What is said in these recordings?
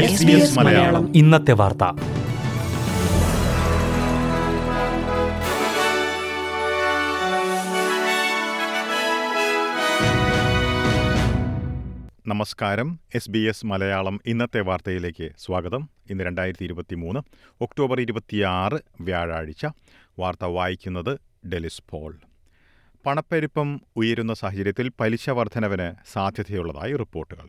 SBS Malayalam. ഇന്നത്തെ വാർത്ത. നമസ്കാരം. എസ് ബി എസ് മലയാളം ഇന്നത്തെ വാർത്തയിലേക്ക് സ്വാഗതം. ഇന്ന് രണ്ടായിരത്തി ഇരുപത്തി മൂന്ന് ഒക്ടോബർ ഇരുപത്തിയാറ് വ്യാഴാഴ്ച. വാർത്ത വായിക്കുന്നത് ഡെലിസ് പോൾ. പണപ്പെരുപ്പം ഉയരുന്ന സാഹചര്യത്തിൽ പലിശ വർധനവിന് സാധ്യതയുള്ളതായി റിപ്പോർട്ടുകൾ.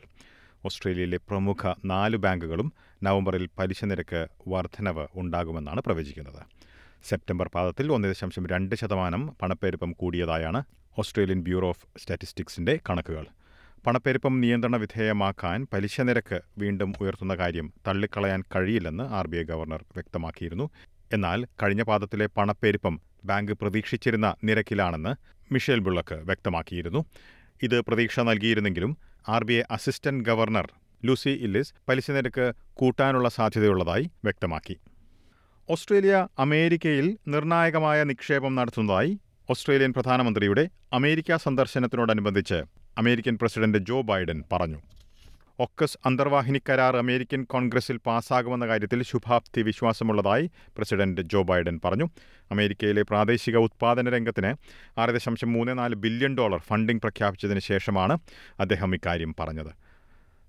ഓസ്ട്രേലിയയിലെ പ്രമുഖ നാല് ബാങ്കുകളും നവംബറിൽ പലിശ നിരക്ക് വർധനവ് ഉണ്ടാകുമെന്നാണ് പ്രവചിക്കുന്നത്. സെപ്റ്റംബർ പാദത്തിൽ ഒന്ന് ദശാംശം രണ്ട് ശതമാനം പണപ്പെരുപ്പം കൂടിയതായാണ് ഓസ്ട്രേലിയൻ ബ്യൂറോ ഓഫ് സ്റ്റാറ്റിസ്റ്റിക്സിന്റെ കണക്കുകൾ. പണപ്പെരുപ്പം നിയന്ത്രണ വിധേയമാക്കാൻ പലിശ നിരക്ക് വീണ്ടും ഉയർത്തുന്ന കാര്യം തള്ളിക്കളയാൻ കഴിയില്ലെന്ന് ആർ ബി ഐ ഗവർണർ വ്യക്തമാക്കിയിരുന്നു. എന്നാൽ കഴിഞ്ഞ പാദത്തിലെ പണപ്പെരുപ്പം ബാങ്ക് പ്രതീക്ഷിച്ചിരുന്ന നിരക്കിലാണെന്ന് മിഷേൽ ബുള്ളക്ക് വ്യക്തമാക്കിയിരുന്നു. ഇത് പ്രതീക്ഷ നൽകിയിരുന്നെങ്കിലും R B I assistant governor Lucy Ellis പലിശ നിരക്ക് കൂട്ടാനുള്ള സാധ്യതയുള്ളതായി വ്യക്തമാക്കി. ഓസ്ട്രേലിയ അമേരിക്കയിൽ നിർണായകമായ നിക്ഷേപം നടത്തുന്നതായി ഓസ്ട്രേലിയൻ പ്രധാനമന്ത്രിയുടെ അമേരിക്ക സന്ദർശനത്തിനോടനുബന്ധിച്ച് അമേരിക്കൻ പ്രസിഡന്റ് ജോ ബൈഡൻ പറഞ്ഞു. ഒക്കസ് അന്തർവാഹിനി കരാർ അമേരിക്കൻ കോൺഗ്രസിൽ പാസ്സാകുമെന്ന കാര്യത്തിൽ ശുഭാപ്തി വിശ്വാസമുള്ളതായി പ്രസിഡന്റ് ജോ ബൈഡൻ പറഞ്ഞു. അമേരിക്കയിലെ പ്രാദേശിക ഉത്പാദന രംഗത്തിന് ആറ് ദശാംശം മൂന്ന് നാല് ബില്യൺ ഡോളർ ഫണ്ടിംഗ് പ്രഖ്യാപിച്ചതിന് ശേഷമാണ് അദ്ദേഹം ഇക്കാര്യം പറഞ്ഞത്.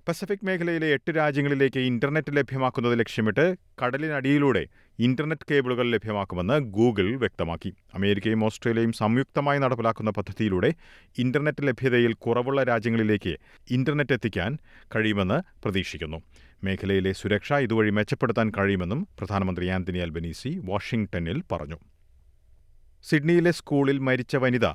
പസഫിക് മേഖലയിലെ എട്ട് രാജ്യങ്ങളിലേക്ക് ഇന്റർനെറ്റ് ലഭ്യമാക്കുന്നത് ലക്ഷ്യമിട്ട് കടലിനടിയിലൂടെ ഇന്റർനെറ്റ് കേബിളുകൾ ലഭ്യമാക്കുമെന്ന് ഗൂഗിൾ വ്യക്തമാക്കി. അമേരിക്കയും ഓസ്ട്രേലിയയും സംയുക്തമായി നടപ്പിലാക്കുന്ന പദ്ധതിയിലൂടെ ഇന്റർനെറ്റ് ലഭ്യതയിൽ കുറവുള്ള രാജ്യങ്ങളിലേക്ക് ഇന്റർനെറ്റ് എത്തിക്കാൻ കഴിയുമെന്ന് പ്രതീക്ഷിക്കുന്നു. മേഖലയിലെ സുരക്ഷ ഇതുവഴി മെച്ചപ്പെടുത്താൻ കഴിയുമെന്നും പ്രധാനമന്ത്രി ആന്റണി അൽബനീസി വാഷിംഗ്ടണിൽ പറഞ്ഞു. സിഡ്നിയിലെ സ്കൂളിൽ മരിച്ച വനിത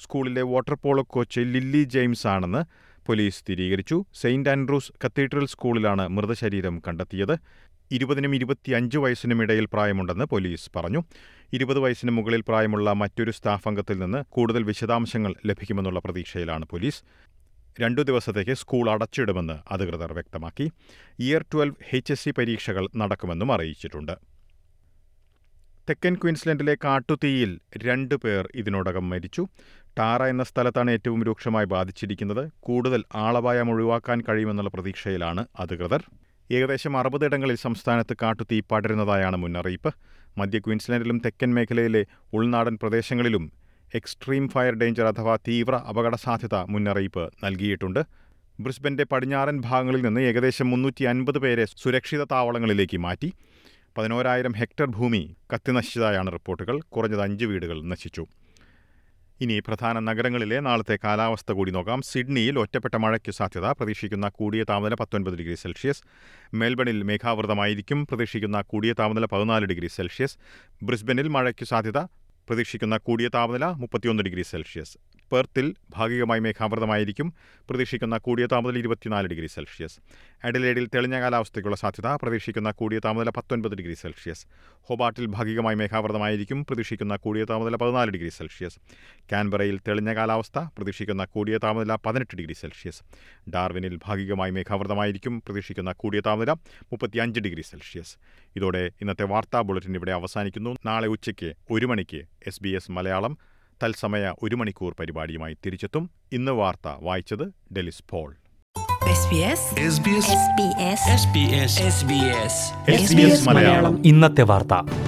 സ്കൂളിലെ water polo coach Lily James ആണെന്ന് പോലീസ് സ്ഥിരീകരിച്ചു. സെയിന്റ് ആൻഡ്രൂസ് കത്തീഡ്രൽ സ്കൂളിലാണ് മൃതശരീരം കണ്ടെത്തിയത്. ഇരുപതിനും ഇരുപത്തിയഞ്ച് വയസ്സിനും ഇടയിൽ പ്രായമുണ്ടെന്ന് പോലീസ് പറഞ്ഞു. ഇരുപത് വയസ്സിന് മുകളിൽ പ്രായമുള്ള മറ്റൊരു സ്റ്റാഫ് അംഗത്തിൽ നിന്ന് കൂടുതൽ വിശദാംശങ്ങൾ ലഭിക്കുമെന്നുള്ള പ്രതീക്ഷയിലാണ് പോലീസ്. രണ്ടു ദിവസത്തേക്ക് സ്കൂൾ അടച്ചിടുമെന്ന് അധികൃതർ വ്യക്തമാക്കി. Year twelve H S C പരീക്ഷകൾ നടക്കുമെന്നും അറിയിച്ചിട്ടുണ്ട്. തെക്കൻ ക്വീൻസ്ലൻഡിലെ കാട്ടുതീയിൽ രണ്ടു പേർ ഇതിനോടകം മരിച്ചു. ടാറ എന്ന സ്ഥലത്താണ് ഏറ്റവും രൂക്ഷമായി ബാധിച്ചിരിക്കുന്നത്. കൂടുതൽ ആളപായം ഒഴിവാക്കാൻ കഴിയുമെന്നുള്ള പ്രതീക്ഷയിലാണ് അധികൃതർ. ഏകദേശം അറുപതിടങ്ങളിൽ സംസ്ഥാനത്ത് കാട്ടുതീ പടരുന്നതായാണ് മുന്നറിയിപ്പ്. മധ്യ ക്വീൻസ്ലൻഡിലും തെക്കൻ മേഖലയിലെ ഉൾനാടൻ പ്രദേശങ്ങളിലും എക്സ്ട്രീം ഫയർ ഡേഞ്ചർ അഥവാ തീവ്ര അപകട സാധ്യത മുന്നറിയിപ്പ് നൽകിയിട്ടുണ്ട്. ബ്രിസ്ബന്റെ പടിഞ്ഞാറൻ ഭാഗങ്ങളിൽ നിന്ന് ഏകദേശം മുന്നൂറ്റി അൻപത് പേരെ സുരക്ഷിത താവളങ്ങളിലേക്ക് മാറ്റി. പതിനോരായിരം ഹെക്ടർ ഭൂമി കത്തിനശിച്ചതായാണ് റിപ്പോർട്ടുകൾ. കുറഞ്ഞത് അഞ്ച് വീടുകൾ നശിച്ചു. ഇനി പ്രധാന നഗരങ്ങളിലെ നാളത്തെ കാലാവസ്ഥ കൂടി നോക്കാം. സിഡ്നിയിൽ ഒറ്റപ്പെട്ട മഴയ്ക്ക് സാധ്യത. പ്രതീക്ഷിക്കുന്ന കൂടിയ താപനില പത്തൊൻപത് ഡിഗ്രി സെൽഷ്യസ്. മെൽബണിൽ മേഘാവൃതമായിരിക്കും. പ്രതീക്ഷിക്കുന്ന കൂടിയ താപനില പതിനാല് ഡിഗ്രി സെൽഷ്യസ്. ബ്രിസ്ബനിൽ മഴയ്ക്ക് സാധ്യത. പ്രതീക്ഷിക്കുന്ന കൂടിയ താപനില മുപ്പത്തിയൊന്ന് ഡിഗ്രി സെൽഷ്യസ്. പെർത്തിൽ ഭാഗികമായി മേഘാവൃതമായിരിക്കും. പ്രതീക്ഷിക്കുന്ന കൂടിയ താപനില ഇരുപത്തിനാല് ഡിഗ്രി സെൽഷ്യസ്. അഡലേഡിൽ തെളിഞ്ഞ കാലാവസ്ഥയ്ക്കുള്ള സാധ്യത പ്രതീക്ഷിക്കുന്ന കൂടിയ താപനില പത്തൊൻപത് ഡിഗ്രി സെൽഷ്യസ്. ഹോബാട്ടിൽ ഭാഗികമായി മേഘാവൃതമായിരിക്കും പ്രതീക്ഷിക്കുന്ന കൂടിയ താപനില പതിനാല് ഡിഗ്രി സെൽഷ്യസ്. കാൻബറയിൽ തെളിഞ്ഞ കാലാവസ്ഥ പ്രതീക്ഷിക്കുന്ന കൂടിയ താപനില പതിനെട്ട് ഡിഗ്രി സെൽഷ്യസ്. ഡാർവിനിൽ ഭാഗികമായി മേഘാവൃതമായിരിക്കും പ്രതീക്ഷിക്കുന്ന കൂടിയ താപനില മുപ്പത്തിയഞ്ച് ഡിഗ്രി സെൽഷ്യസ്. ഇതോടെ ഇന്നത്തെ വാർത്താ ബുള്ളറ്റിൻ ഇവിടെ അവസാനിക്കുന്നു. നാളെ ഉച്ചയ്ക്ക് ഒരു മണിക്ക് എസ് ബി എസ് മലയാളം തത്സമയ ഒരു മണിക്കൂർ പരിപാടിയുമായി തിരിച്ചെത്തും. ഇന്ന് വാർത്ത വായിച്ചത് ഡെലിസ് പോൾ. ഇന്നത്തെ വാർത്ത.